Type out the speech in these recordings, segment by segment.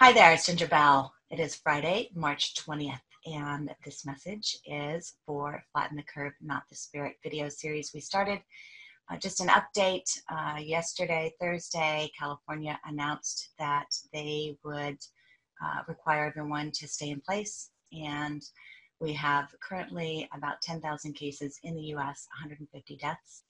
Hi there, it's Ginger Bell. It is Friday, March 20th, and this message is for Flatten the Curve, Not the Spirit video series we started. Uh, just an update. Uh, yesterday, Thursday, California announced that they would uh, require everyone to stay in place, and we have currently about 10,000 cases in the US, 150 deaths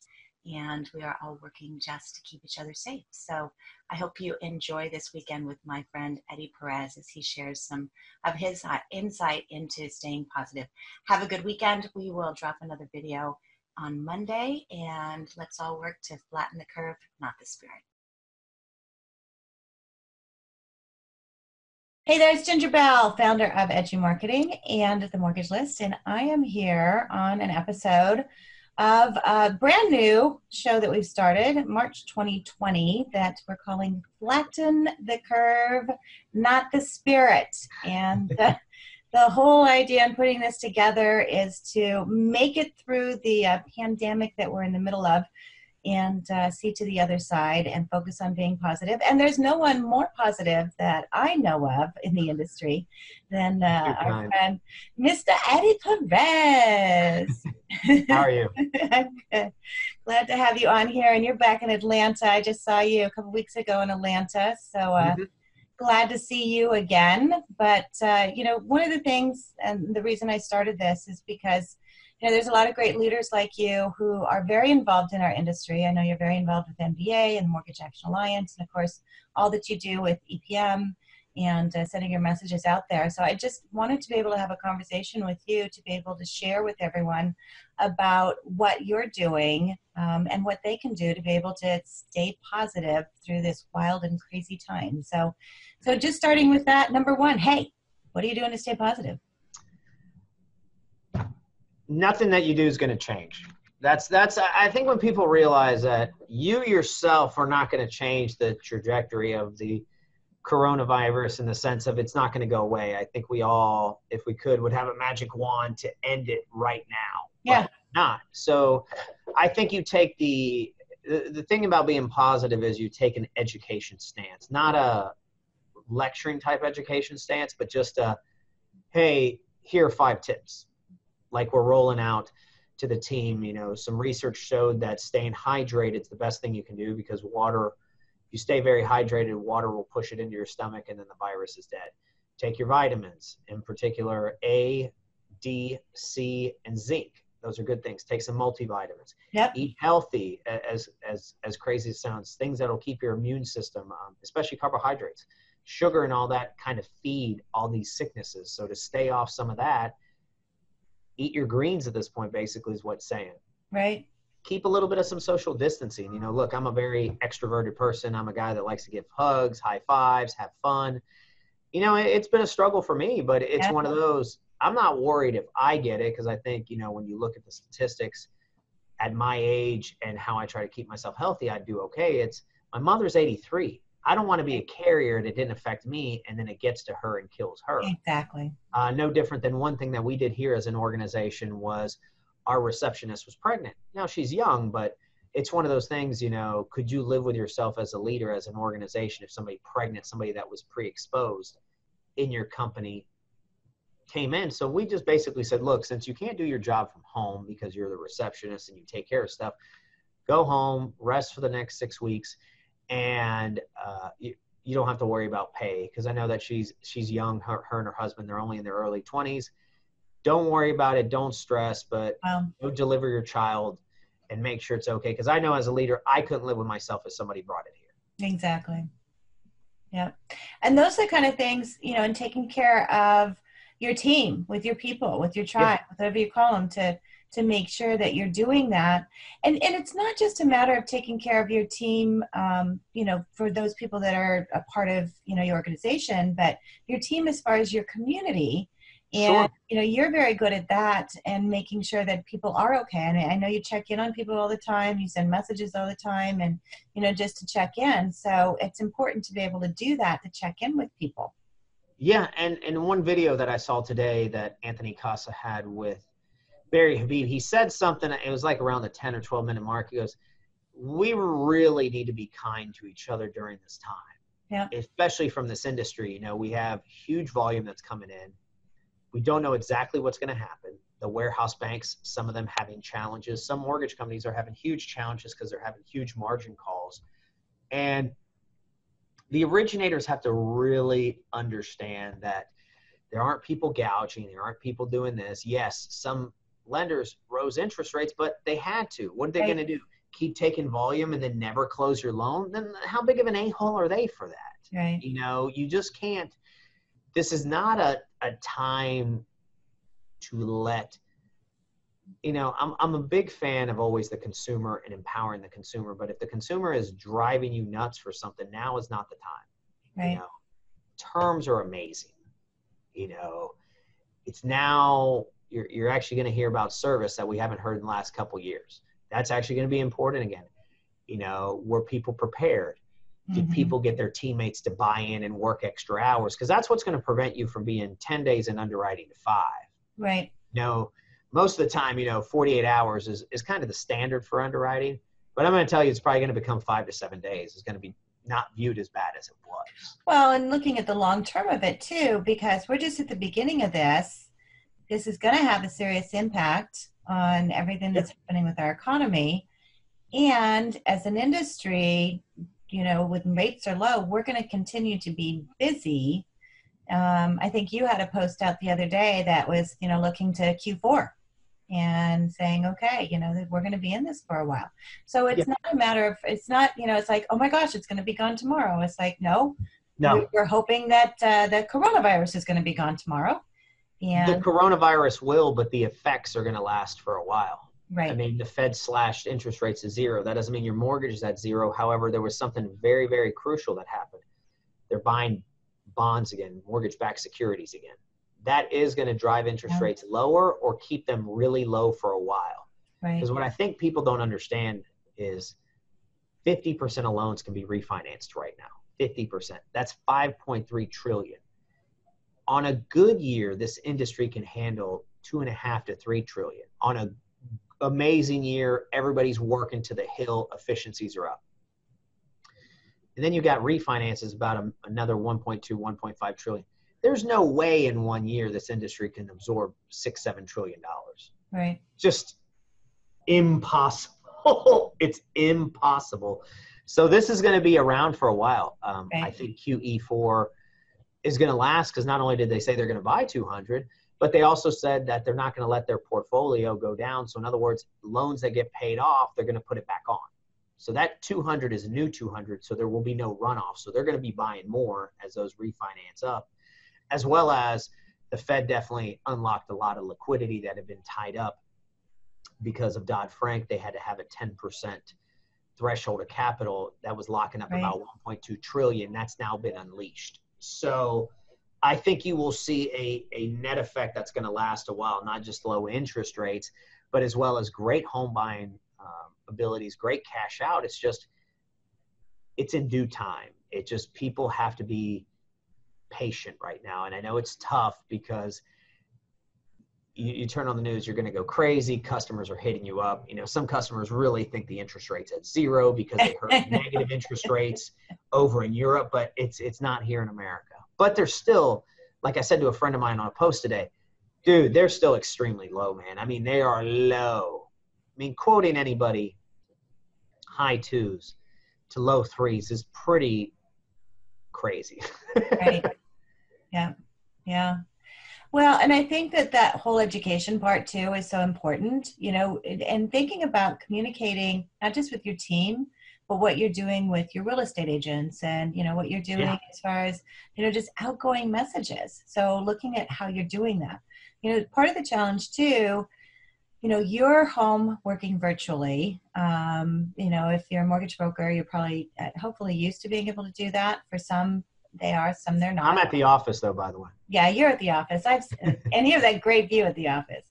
and we are all working just to keep each other safe. So I hope you enjoy this weekend with my friend Eddie Perez as he shares some of his uh, insight into staying positive. Have a good weekend. We will drop another video on Monday, and let's all work to flatten the curve, not the spirit. Hey there, it's Ginger Bell, founder of Edu Marketing and The Mortgage List, and I am here on an episode of a brand new show that we've started March 2020 that we're calling Flatten the Curve, Not the Spirit. And the, the whole idea in putting this together is to make it through the uh, pandemic that we're in the middle of and uh, see to the other side and focus on being positive. And there's no one more positive that I know of in the industry than uh, our friend, Mr. Eddie Perez. How are you? I'm good. Glad to have you on here. And you're back in Atlanta. I just saw you a couple weeks ago in Atlanta. So, uh, mm-hmm. glad to see you again. But, uh, you know, one of the things, and the reason I started this is because you know, there's a lot of great leaders like you who are very involved in our industry. I know you're very involved with MBA and Mortgage Action Alliance, and of course, all that you do with EPM and uh, sending your messages out there. So I just wanted to be able to have a conversation with you to be able to share with everyone about what you're doing um, and what they can do to be able to stay positive through this wild and crazy time. So, so just starting with that, number one, hey, what are you doing to stay positive? Nothing that you do is going to change. That's that's I think when people realize that you yourself are not going to change the trajectory of the coronavirus in the sense of it's not going to go away. I think we all, if we could, would have a magic wand to end it right now. Yeah. not. So I think you take the, the the thing about being positive is you take an education stance, not a lecturing type education stance, but just a hey, here are five tips like we're rolling out to the team. You know, some research showed that staying hydrated is the best thing you can do because water, if you stay very hydrated, water will push it into your stomach and then the virus is dead. Take your vitamins, in particular A, D, C, and zinc. Those are good things. Take some multivitamins. Yep. Eat healthy, as as as crazy as it sounds. Things that'll keep your immune system, um, especially carbohydrates, sugar, and all that kind of feed all these sicknesses. So to stay off some of that, eat your greens at this point basically is what's saying. Right. Keep a little bit of some social distancing. You know look i'm a very extroverted person. I'm a guy that likes to give hugs high fives have fun. You know it's been a struggle for me but it's yeah. one of those i'm not worried if i get it because i think you know when you look at the statistics at my age and how i try to keep myself healthy i do okay. It's my mother's 83 I don't want to be a carrier that didn't affect me and then it gets to her and kills her. Exactly. Uh, no different than one thing that we did here as an organization was our receptionist was pregnant. Now she's young, but it's one of those things, you know, could you live with yourself as a leader, as an organization, if somebody pregnant, somebody that was pre exposed in your company came in? So we just basically said, look, since you can't do your job from home because you're the receptionist and you take care of stuff, go home, rest for the next six weeks and uh, you, you don't have to worry about pay because I know that she's she's young. Her, her and her husband they're only in their early twenties. Don't worry about it. Don't stress, but um, go deliver your child and make sure it's okay. Because I know as a leader, I couldn't live with myself if somebody brought it here. Exactly. Yeah, and those are the kind of things you know, and taking care of your team, with your people, with your tribe, yeah. whatever you call them, to to make sure that you're doing that. And and it's not just a matter of taking care of your team um, you know for those people that are a part of you know your organization but your team as far as your community. And sure. you know you're very good at that and making sure that people are okay. And i know you check in on people all the time. You send messages all the time and you know just to check in. So it's important to be able to do that to check in with people. Yeah. And and one video that i saw today that anthony casa had with Barry Habib, he said something, it was like around the 10 or 12 minute mark. He goes, We really need to be kind to each other during this time. Yeah. Especially from this industry, you know, we have huge volume that's coming in. We don't know exactly what's going to happen. The warehouse banks, some of them having challenges. Some mortgage companies are having huge challenges because they're having huge margin calls. And the originators have to really understand that there aren't people gouging, there aren't people doing this. Yes, some lenders rose interest rates, but they had to. What are they right. going to do? Keep taking volume and then never close your loan? Then how big of an a hole are they for that? Right. You know, you just can't. This is not a, a time to let you know, I'm I'm a big fan of always the consumer and empowering the consumer. But if the consumer is driving you nuts for something, now is not the time. Right. You know, terms are amazing. You know, it's now you're you're actually going to hear about service that we haven't heard in the last couple years. That's actually going to be important again. You know, were people prepared? Did mm-hmm. people get their teammates to buy in and work extra hours? Because that's what's going to prevent you from being 10 days in underwriting to five. Right. You know, most of the time, you know, 48 hours is, is kind of the standard for underwriting. But I'm going to tell you, it's probably going to become five to seven days. It's going to be not viewed as bad as it was. Well, and looking at the long term of it too, because we're just at the beginning of this. This is going to have a serious impact on everything that's yep. happening with our economy. And as an industry, you know, when rates are low, we're going to continue to be busy. Um, I think you had a post out the other day that was, you know, looking to Q4 and saying, okay, you know, we're going to be in this for a while. So it's yeah. not a matter of, it's not, you know, it's like, oh my gosh, it's going to be gone tomorrow. It's like, no, no, we're hoping that uh, the coronavirus is going to be gone tomorrow. The coronavirus will, but the effects are going to last for a while. Right. I mean, the Fed slashed interest rates to zero. That doesn't mean your mortgage is at zero. However, there was something very, very crucial that happened. They're buying bonds again, mortgage backed securities again that is going to drive interest yeah. rates lower or keep them really low for a while. Right. Because right. what I think people don't understand is 50% of loans can be refinanced right now. 50%. That's 5.3 trillion. On a good year, this industry can handle two and a half to three trillion. On a amazing year, everybody's working to the hill, efficiencies are up. And then you've got refinances about a, another 1.2, 1.5 trillion there's no way in one year this industry can absorb six, seven trillion dollars. Right. Just impossible. it's impossible. So this is going to be around for a while. Um, right. I think QE4 is going to last because not only did they say they're going to buy 200, but they also said that they're not going to let their portfolio go down. So in other words, loans that get paid off, they're going to put it back on. So that 200 is a new 200. So there will be no runoff. So they're going to be buying more as those refinance up as well as the Fed definitely unlocked a lot of liquidity that had been tied up because of Dodd Frank. They had to have a 10% threshold of capital that was locking up right. about 1.2 trillion. That's now been unleashed. So I think you will see a, a net effect that's going to last a while, not just low interest rates, but as well as great home buying um, abilities, great cash out. It's just, it's in due time. It just, people have to be patient right now. And I know it's tough because you, you turn on the news, you're going to go crazy. Customers are hitting you up. You know, some customers really think the interest rate's at zero because they heard negative interest rates over in Europe, but it's it's not here in America. But they're still, like I said to a friend of mine on a post today, dude, they're still extremely low, man. I mean, they are low. I mean, quoting anybody, high twos to low threes is pretty crazy. right. Yeah. Yeah. Well, and I think that that whole education part too is so important, you know, and thinking about communicating not just with your team, but what you're doing with your real estate agents and, you know, what you're doing yeah. as far as, you know, just outgoing messages. So looking at how you're doing that. You know, part of the challenge too, you know, you're home working virtually. Um, you know, if you're a mortgage broker, you're probably uh, hopefully used to being able to do that. For some they are, some they're not. I'm at the office though, by the way. Yeah, you're at the office. I've and you have that great view at the office.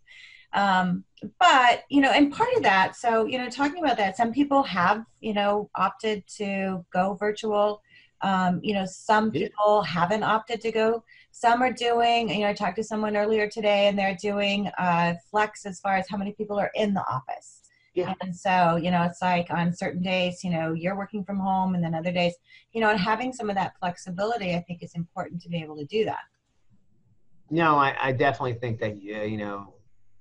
Um, but you know, and part of that, so you know, talking about that, some people have you know opted to go virtual. Um, you know, some people haven't opted to go. Some are doing. You know, I talked to someone earlier today, and they're doing uh, flex as far as how many people are in the office. Yeah. And so, you know, it's like on certain days, you know, you're working from home and then other days, you know, and having some of that flexibility, I think is important to be able to do that. No, I, I definitely think that, you know,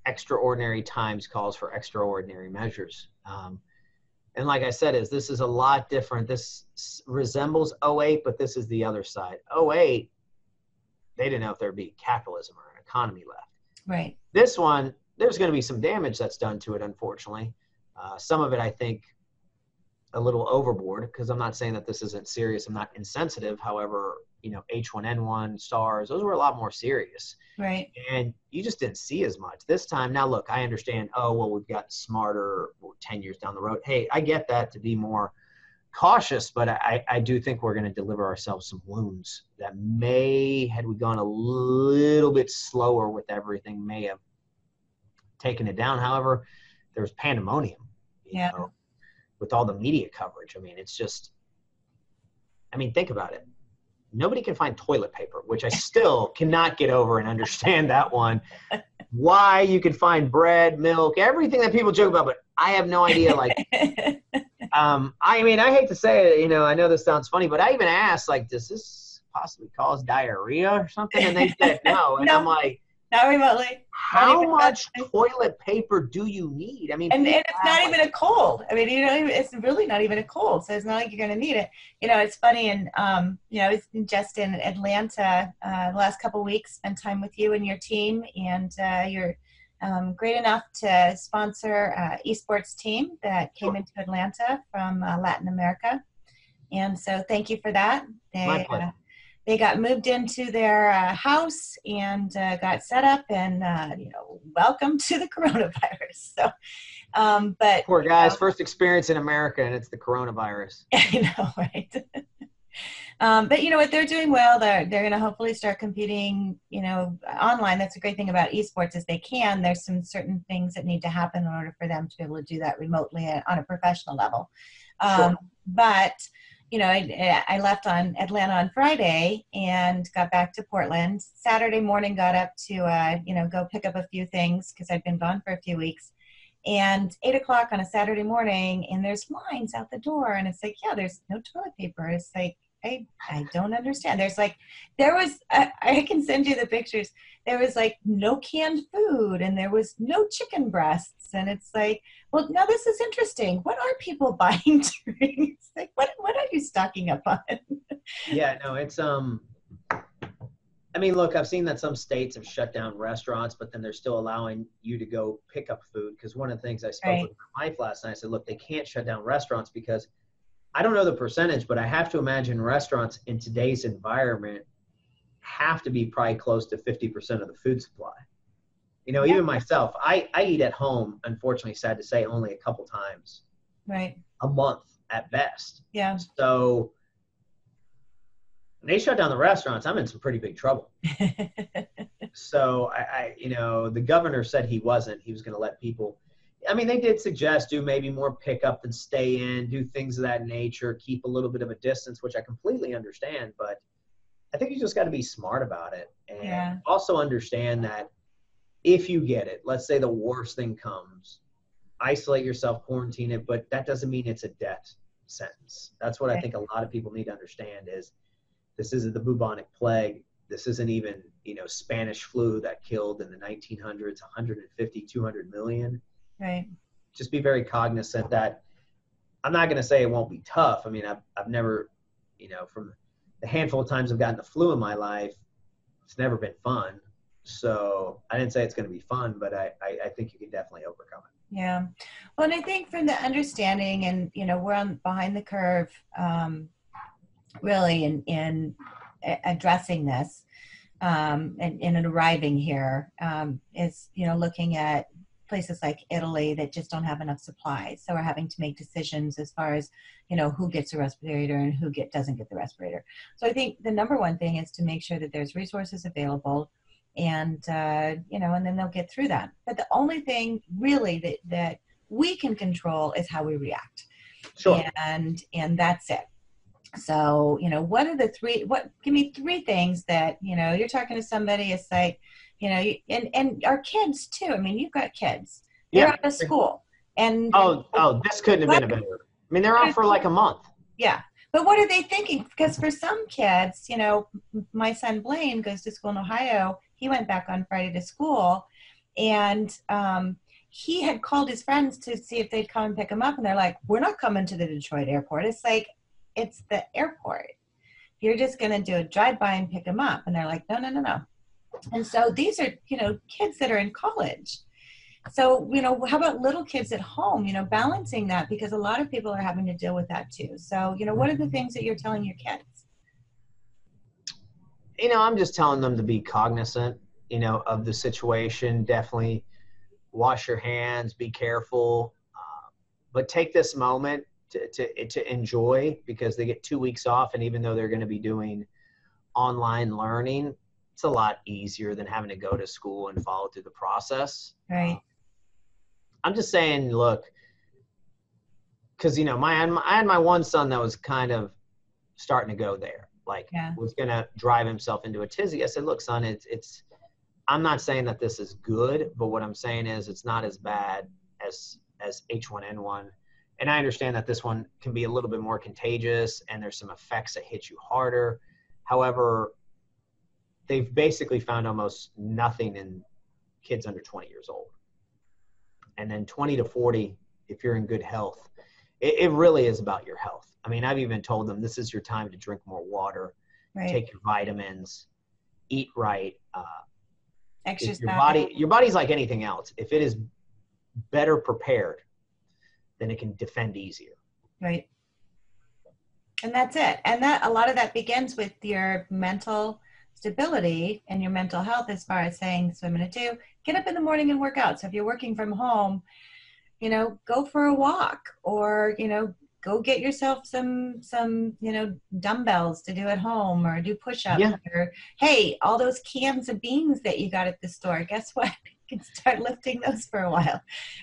extraordinary times calls for extraordinary measures. Um, and like I said, is this is a lot different. This resembles 08, but this is the other side. 08, they didn't know if there'd be capitalism or an economy left. Right. This one, there's going to be some damage that's done to it, unfortunately. Uh, some of it, I think, a little overboard because I'm not saying that this isn't serious. I'm not insensitive. However, you know, H1N1, SARS, those were a lot more serious. Right. And you just didn't see as much. This time, now look, I understand, oh, well, we've gotten smarter 10 years down the road. Hey, I get that to be more cautious, but I, I do think we're going to deliver ourselves some wounds that may, had we gone a little bit slower with everything, may have taken it down. However, there's pandemonium. yeah. Know, with all the media coverage. I mean, it's just, I mean, think about it. Nobody can find toilet paper, which I still cannot get over and understand that one. Why you can find bread, milk, everything that people joke about, but I have no idea. Like, um, I mean, I hate to say it, you know, I know this sounds funny, but I even asked, like, does this possibly cause diarrhea or something? And they said no. And no. I'm like, not remotely. How not much toilet paper do you need? I mean, and, and it's not like, even a cold. I mean, you know, it's really not even a cold, so it's not like you're going to need it. You know, it's funny, and um, you know, it's just in Atlanta uh, the last couple weeks, spent time with you and your team, and uh, you're um, great enough to sponsor uh, esports team that came sure. into Atlanta from uh, Latin America, and so thank you for that. They, My pleasure they got moved into their uh, house and uh, got set up and uh, you know welcome to the coronavirus. So um, but poor guys know, first experience in america and it's the coronavirus. I know right? Um, but you know what? They're doing well. They're, they're going to hopefully start competing you know online. That's a great thing about esports is they can. There's some certain things that need to happen in order for them to be able to do that remotely on a professional level. Um, sure. but you know, I, I left on Atlanta on Friday and got back to Portland. Saturday morning, got up to, uh, you know, go pick up a few things because I'd been gone for a few weeks. And eight o'clock on a Saturday morning, and there's lines out the door, and it's like, yeah, there's no toilet paper. It's like, I, I don't understand. There's like, there was, I, I can send you the pictures. There was like no canned food, and there was no chicken breasts, and it's like, well, now this is interesting. What are people buying during? It's like, what you stocking up on? yeah, no, it's um. I mean, look, I've seen that some states have shut down restaurants, but then they're still allowing you to go pick up food. Because one of the things I spoke right. with my wife last night, I said, look, they can't shut down restaurants because I don't know the percentage, but I have to imagine restaurants in today's environment have to be probably close to 50% of the food supply. You know, yeah. even myself, I, I eat at home, unfortunately, sad to say, only a couple times. Right. A month at best. Yeah. So they shut down the restaurants, I'm in some pretty big trouble. so I, I, you know, the governor said he wasn't. He was going to let people. I mean, they did suggest do maybe more pickup than stay in, do things of that nature, keep a little bit of a distance, which I completely understand. But I think you just got to be smart about it and yeah. also understand that if you get it, let's say the worst thing comes, isolate yourself, quarantine it, but that doesn't mean it's a death sentence. That's what okay. I think a lot of people need to understand is this isn't the bubonic plague. This isn't even, you know, Spanish flu that killed in the 1900s 150, 200 million. Right. Just be very cognizant that I'm not going to say it won't be tough. I mean, I've, I've never, you know, from the handful of times I've gotten the flu in my life, it's never been fun. So I didn't say it's going to be fun, but I, I, I think you can definitely overcome it. Yeah. Well, and I think from the understanding and, you know, we're on behind the curve, um, really in, in addressing this um, and, and arriving here um, is, you know, looking at places like Italy that just don't have enough supplies. So we're having to make decisions as far as, you know, who gets a respirator and who get doesn't get the respirator. So I think the number one thing is to make sure that there's resources available and uh, you know, and then they'll get through that. But the only thing really that that we can control is how we react. Sure. And and that's it. So you know, what are the three? What give me three things that you know you're talking to somebody. It's like you know, and and our kids too. I mean, you've got kids. They're yeah. out of school. And oh, oh, this couldn't have been a better. I mean, they're out for like a month. Yeah. But what are they thinking? Because for some kids, you know, my son Blaine goes to school in Ohio. He went back on Friday to school, and um, he had called his friends to see if they'd come and pick him up, and they're like, "We're not coming to the Detroit airport." It's like, it's the airport. You're just going to do a drive by and pick him up, and they're like, "No, no, no, no." And so these are, you know, kids that are in college so you know how about little kids at home you know balancing that because a lot of people are having to deal with that too so you know what are the things that you're telling your kids you know i'm just telling them to be cognizant you know of the situation. Definitely wash your hands be careful uh, but take this moment to, to, to enjoy because they get two weeks off and even though they're going to be doing online learning it's a lot easier than having to go to school and follow through the process. Right. I'm just saying, look, because you know, my I had my one son that was kind of starting to go there, like yeah. was gonna drive himself into a tizzy. I said, look, son, it's it's. I'm not saying that this is good, but what I'm saying is it's not as bad as as H1N1. And I understand that this one can be a little bit more contagious and there's some effects that hit you harder. However, they've basically found almost nothing in kids under 20 years old and then 20 to 40 if you're in good health it, it, really is about your health i mean i've even told them this is your time to drink more water right. take your vitamins eat right uh, Exercise. your body your body's like anything else if it is better prepared then it can defend easier right and that's it and that a lot of that begins with your mental stability and your mental health as far as saying so i'm going to do get up in the morning and work out. So if you're working from home, you know, go for a walk or, you know, go get yourself some some you know dumbbells to do at home or do push-ups yeah. or hey all those cans of beans that you got at the store guess what? You can start lifting those for a while.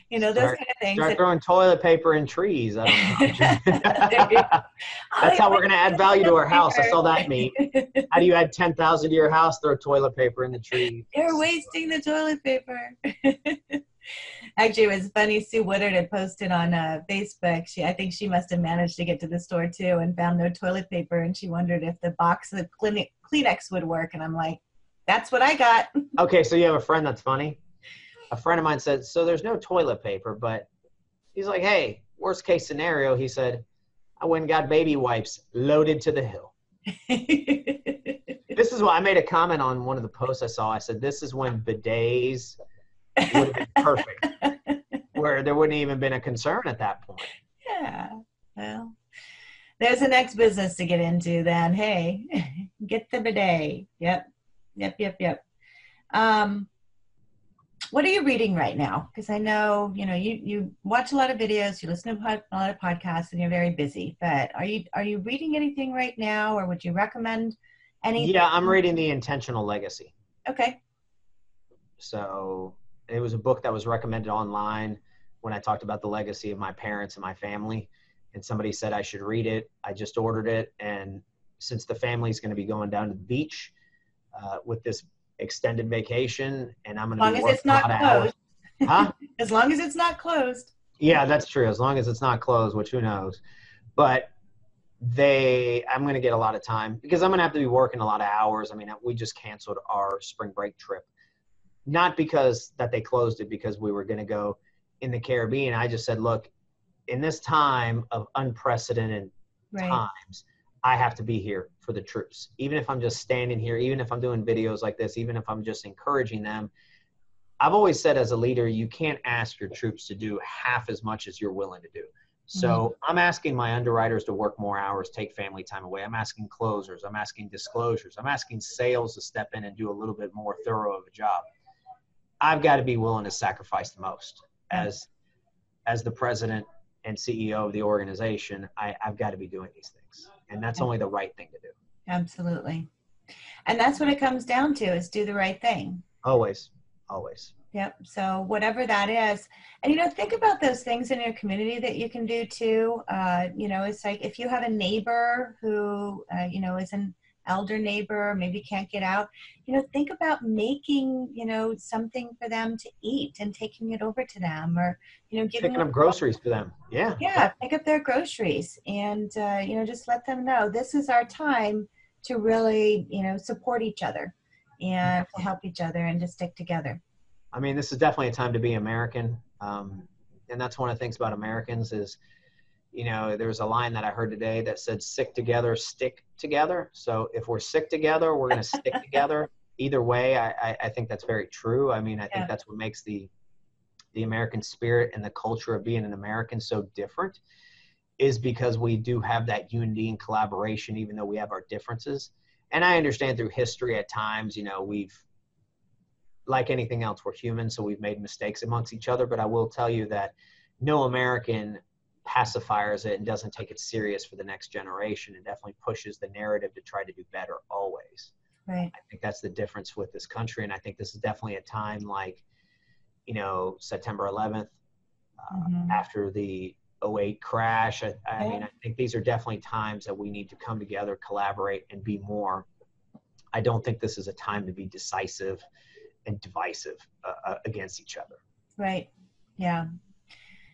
You know those start, kind of things start throwing toilet paper in trees. That's how we're going to add value to our house. I saw that meme. how do you add 10000 to your house? Throw toilet paper in the tree. You're wasting the toilet paper Actually, it was funny. Sue Woodard had posted on uh, Facebook. She, I think she must have managed to get to the store too and found no toilet paper, and she wondered if the box of Kleenex would work. And I'm like, that's what I got. okay, so you have a friend that's funny. A friend of mine said, so there's no toilet paper, but he's like, hey, worst case scenario, he said, I went and got baby wipes loaded to the hill. this is what I made a comment on one of the posts I saw. I said, this is when bidets would have been perfect, where there wouldn't even been a concern at that point. Yeah. Well, there's the next business to get into then. Hey, get the bidet. Yep. Yep. Yep. Yep. Um, what are you reading right now? Because I know you know you you watch a lot of videos, you listen to a lot of podcasts, and you're very busy. But are you are you reading anything right now, or would you recommend anything? Yeah, I'm reading the Intentional Legacy. Okay. So it was a book that was recommended online when I talked about the legacy of my parents and my family. And somebody said I should read it. I just ordered it. And since the family's going to be going down to the beach uh, with this extended vacation, and I'm going to be as long as it's not closed. Huh? as long as it's not closed. Yeah, that's true. As long as it's not closed, which who knows. But they, I'm going to get a lot of time because I'm going to have to be working a lot of hours. I mean, we just canceled our spring break trip not because that they closed it because we were going to go in the Caribbean. I just said, look, in this time of unprecedented right. times, I have to be here for the troops. Even if I'm just standing here, even if I'm doing videos like this, even if I'm just encouraging them. I've always said as a leader, you can't ask your troops to do half as much as you're willing to do. So mm-hmm. I'm asking my underwriters to work more hours, take family time away. I'm asking closers. I'm asking disclosures. I'm asking sales to step in and do a little bit more thorough of a job. I've got to be willing to sacrifice the most as as the president and CEO of the organization. I, I've got to be doing these things, and that's only the right thing to do. Absolutely, and that's what it comes down to: is do the right thing. Always, always. Yep. So whatever that is, and you know, think about those things in your community that you can do too. Uh, you know, it's like if you have a neighbor who, uh, you know, is in elder neighbor maybe can't get out you know think about making you know something for them to eat and taking it over to them or you know giving them groceries for them. Yeah. Yeah pick up their groceries and uh, you know just let them know this is our time to really you know support each other and to help each other and to stick together. I mean this is definitely a time to be american. Um, and that's one of the things about americans is you know, there's a line that I heard today that said, sick together, stick together. So if we're sick together, we're going to stick together. Either way, I, I, think that's very true. I mean, I think that's what makes the, the American spirit and the culture of being an American so different is because we do have that unity and collaboration, even though we have our differences. And I understand through history at times, you know, we've, like anything else, we're human, so we've made mistakes amongst each other. But I will tell you that no American pacifiers it and doesn't take it serious for the next generation and definitely pushes the narrative to try to do better always. Right. I think that's the difference with this country. And I think this is definitely a time like, you know, September 11th, uh, mm-hmm. after the 08 crash. I, I mean, I think these are definitely times that we need to come together, collaborate, and be more. I don't think this is a time to be decisive and divisive uh, uh against each other. Right. Yeah.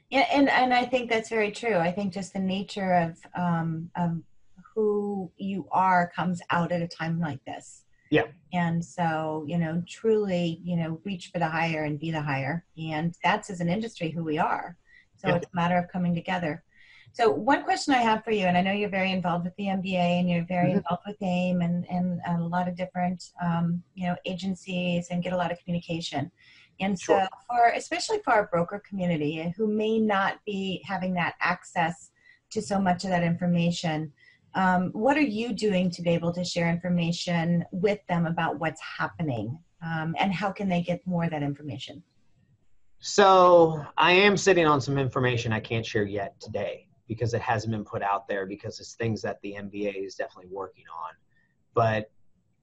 Yeah, and and I think that's very true. I think just the nature of um, of who you are comes out at a time like this. Yeah. And so, you know, truly, you know, reach for the higher and be the higher. And that's as an industry who we are. So yeah. it's a matter of coming together. So one question I have for you, and I know you're very involved with the MBA and you're very mm-hmm. involved with AIME and, and a lot of different, um, you know, agencies and get a lot of communication. And sure. so, for especially for our broker community who may not be having that access to so much of that information, um, what are you doing to be able to share information with them about what's happening, um, and how can they get more of that information? So, I am sitting on some information I can't share yet today because it hasn't been put out there because it's things that the MBA is definitely working on. But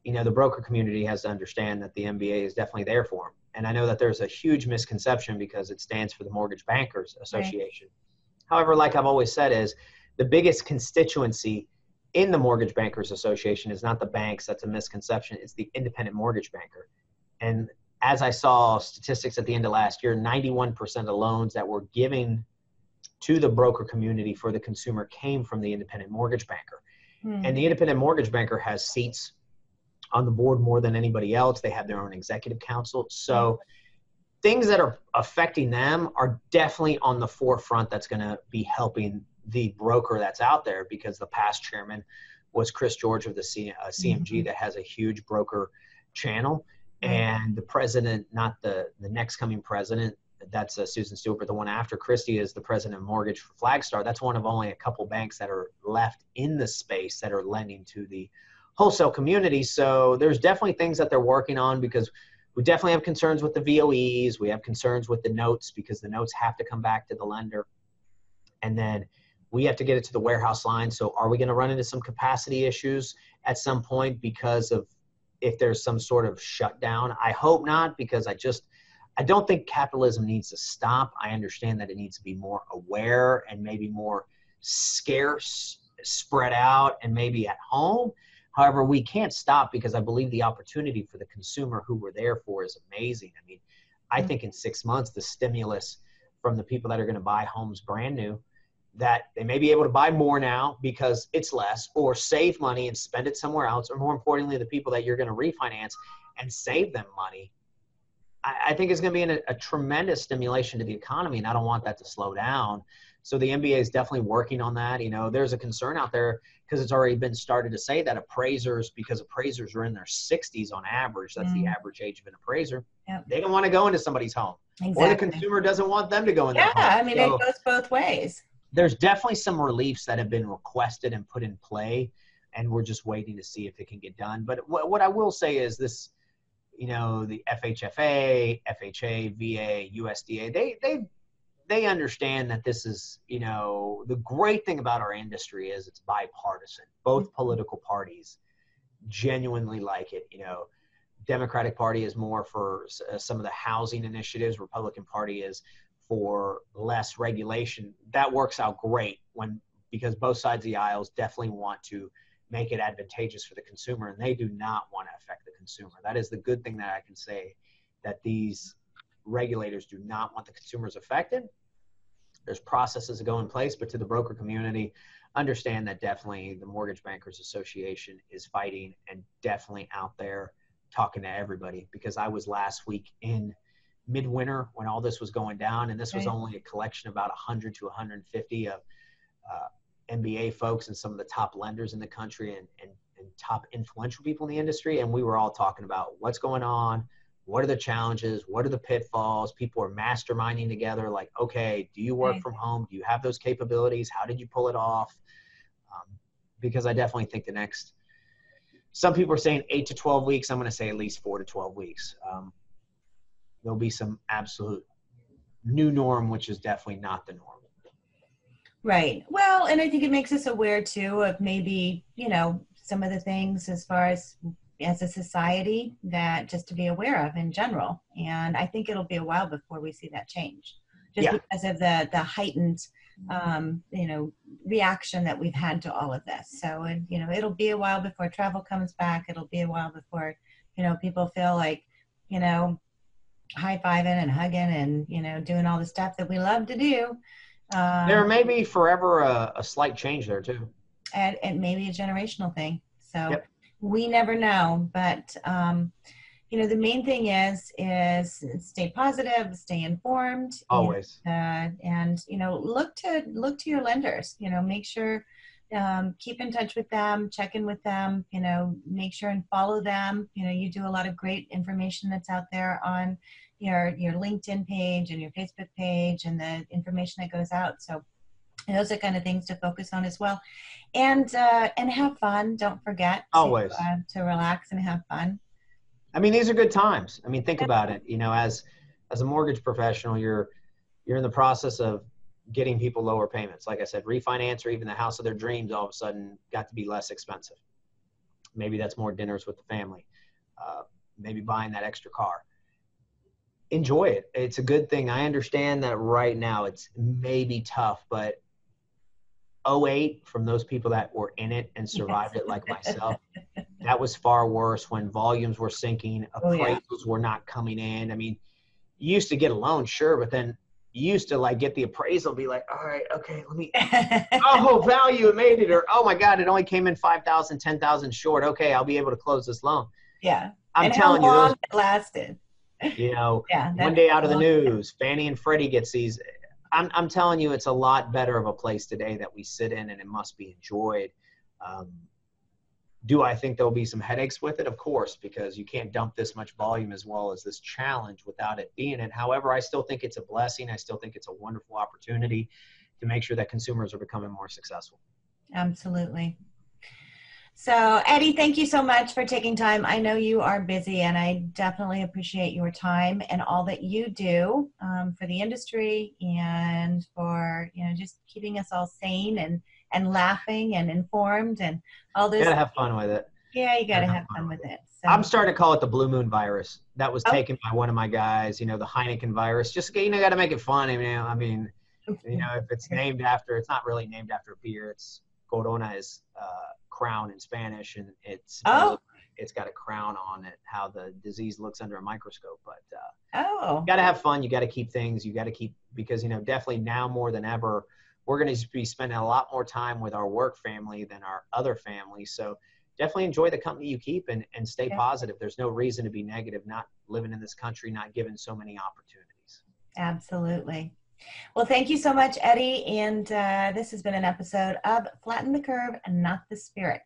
you know, the broker community has to understand that the MBA is definitely there for them and I know that there's a huge misconception because it stands for the Mortgage Bankers Association. Right. However, like I've always said, is the biggest constituency in the Mortgage Bankers Association is not the banks. That's a misconception. It's the independent mortgage banker. And as I saw statistics at the end of last year, 91% of loans that were given to the broker community for the consumer came from the independent mortgage banker. Hmm. And the independent mortgage banker has seats on the board more than anybody else. They have their own executive council. So things that are affecting them are definitely on the forefront that's going to be helping the broker that's out there because the past chairman was Chris George of the C, uh, CMG mm-hmm. that has a huge broker channel. And the president, not the, the next coming president, that's uh, Susan Stewart, but the one after Kristy is the president of mortgage for Flagstar. That's one of only a couple banks that are left in the space that are lending to the wholesale community. So there's definitely things that they're working on because we definitely have concerns with the VOEs. We have concerns with the notes because the notes have to come back to the lender. And then we have to get it to the warehouse line. So are we going to run into some capacity issues at some point because of if there's some sort of shutdown? I hope not because I just I don't think capitalism needs to stop. I understand that it needs to be more aware and maybe more scarce, spread out, and maybe at home. However, we can't stop because I believe the opportunity for the consumer who we're there for is amazing. I mean, I mm-hmm. think in six months, the stimulus from the people that are going to buy homes brand new, that they may be able to buy more now because it's less, or save money and spend it somewhere else, or more importantly, the people that you're going to refinance and save them money. I, I think is going to be a, a tremendous stimulation to the economy, and I don't want that to slow down. So the MBA is definitely working on that. You know, there's a concern out there because it's already been started to say that appraisers, because appraisers are in their 60s on average, that's mm. the average age of an appraiser. Yep. They don't want to go into somebody's home, exactly. or the consumer doesn't want them to go in. Yeah, I mean so, it goes both ways. There's definitely some reliefs that have been requested and put in play, and we're just waiting to see if it can get done. But what, what I will say is this you know the FHFA, FHA, VA, USDA, they they they understand that this is, you know, the great thing about our industry is it's bipartisan. Both mm-hmm. political parties genuinely like it. You know, Democratic Party is more for uh, some of the housing initiatives. Republican Party is for less regulation. That works out great when because both sides of the aisles definitely want to make it advantageous for the consumer and they do not want to affect the consumer that is the good thing that i can say that these regulators do not want the consumers affected there's processes that go in place but to the broker community understand that definitely the mortgage bankers association is fighting and definitely out there talking to everybody because i was last week in midwinter when all this was going down and this was only a collection about 100 to 150 of uh, MBA folks and some of the top lenders in the country and, and, and top influential people in the industry. And we were all talking about what's going on, what are the challenges, what are the pitfalls. People are masterminding together like, okay, do you work from home? Do you have those capabilities? How did you pull it off? Um, because I definitely think the next, some people are saying eight to 12 weeks. I'm going to say at least four to 12 weeks. Um, there'll be some absolute new norm, which is definitely not the norm. Right. Well, and I think it makes us aware too of maybe, you know, some of the things as far as as a society that just to be aware of in general. And I think it'll be a while before we see that change. Just yeah. because of the the heightened um, you know, reaction that we've had to all of this. So, and, you know, it'll be a while before travel comes back. It'll be a while before, you know, people feel like, you know, high fiving and hugging and, you know, doing all the stuff that we love to do. Um, there may be forever a, a, slight change there too. And, and maybe a generational thing. So yep. We never know. But um, you know, the main thing is is stay positive, stay informed. Always. And, uh, and you know, look to look to your lenders. You know, make sure um, keep in touch with them, check in with them, you know, make sure and follow them. You know, you do a lot of great information that's out there on your your LinkedIn page and your Facebook page and the information that goes out. So those are kind of things to focus on as well, and uh, and have fun. Don't forget always to, uh, to relax and have fun. I mean, these are good times. I mean, think about it. You know, as as a mortgage professional, you're you're in the process of getting people lower payments. Like I said, refinance or even the house of their dreams all of a sudden got to be less expensive. Maybe that's more dinners with the family. Uh, maybe buying that extra car enjoy it. It's a good thing. I understand that right now it's maybe tough, but 08 from those people that were in it and survived it like myself, that was far worse when volumes were sinking, appraisals oh, yeah. were not coming in. I mean, you used to get a loan, sure, but then you used to like get the appraisal, be like, all right, okay, let me, oh, value, it made it, or oh my God, it only came in 5,000, 10,000 short. Okay, I'll be able to close this loan. Yeah. I'm and telling you, those, it lasted you know, yeah, one day out of the news, Fannie and Freddie gets these. I'm, I'm telling you, it's a lot better of a place today that we sit in, and it must be enjoyed. Um, do I think there'll be some headaches with it? Of course, because you can't dump this much volume as well as this challenge without it being it. However, I still think it's a blessing. I still think it's a wonderful opportunity to make sure that consumers are becoming more successful. Absolutely. So, Eddie, thank you so much for taking time. I know you are busy, and I definitely appreciate your time and all that you do um, for the industry and for you know just keeping us all sane and and laughing and informed and all this. You gotta have fun with it. Yeah, you gotta, have, fun with it. So. I'm starting to call it the blue moon virus. That was oh. taken by one of my guys. You know, the Heineken virus. Just you know, got to make it fun. I mean, I mean, you know, if it's named after, it's not really named after beer. It's Corona is. Uh, crown in Spanish, and it's oh. it's got a crown on it. How the disease looks under a microscope, but uh, oh, got to have fun. You got to keep things. You got to keep because you know definitely now more than ever, we're going to be spending a lot more time with our work family than our other families. So definitely enjoy the company you keep and, and stay yeah. positive. There's no reason to be negative. Not living in this country, not given so many opportunities. Absolutely. Well, thank you so much, Eddie. And uh, this has been an episode of Flatten the Curve and Not the Spirit.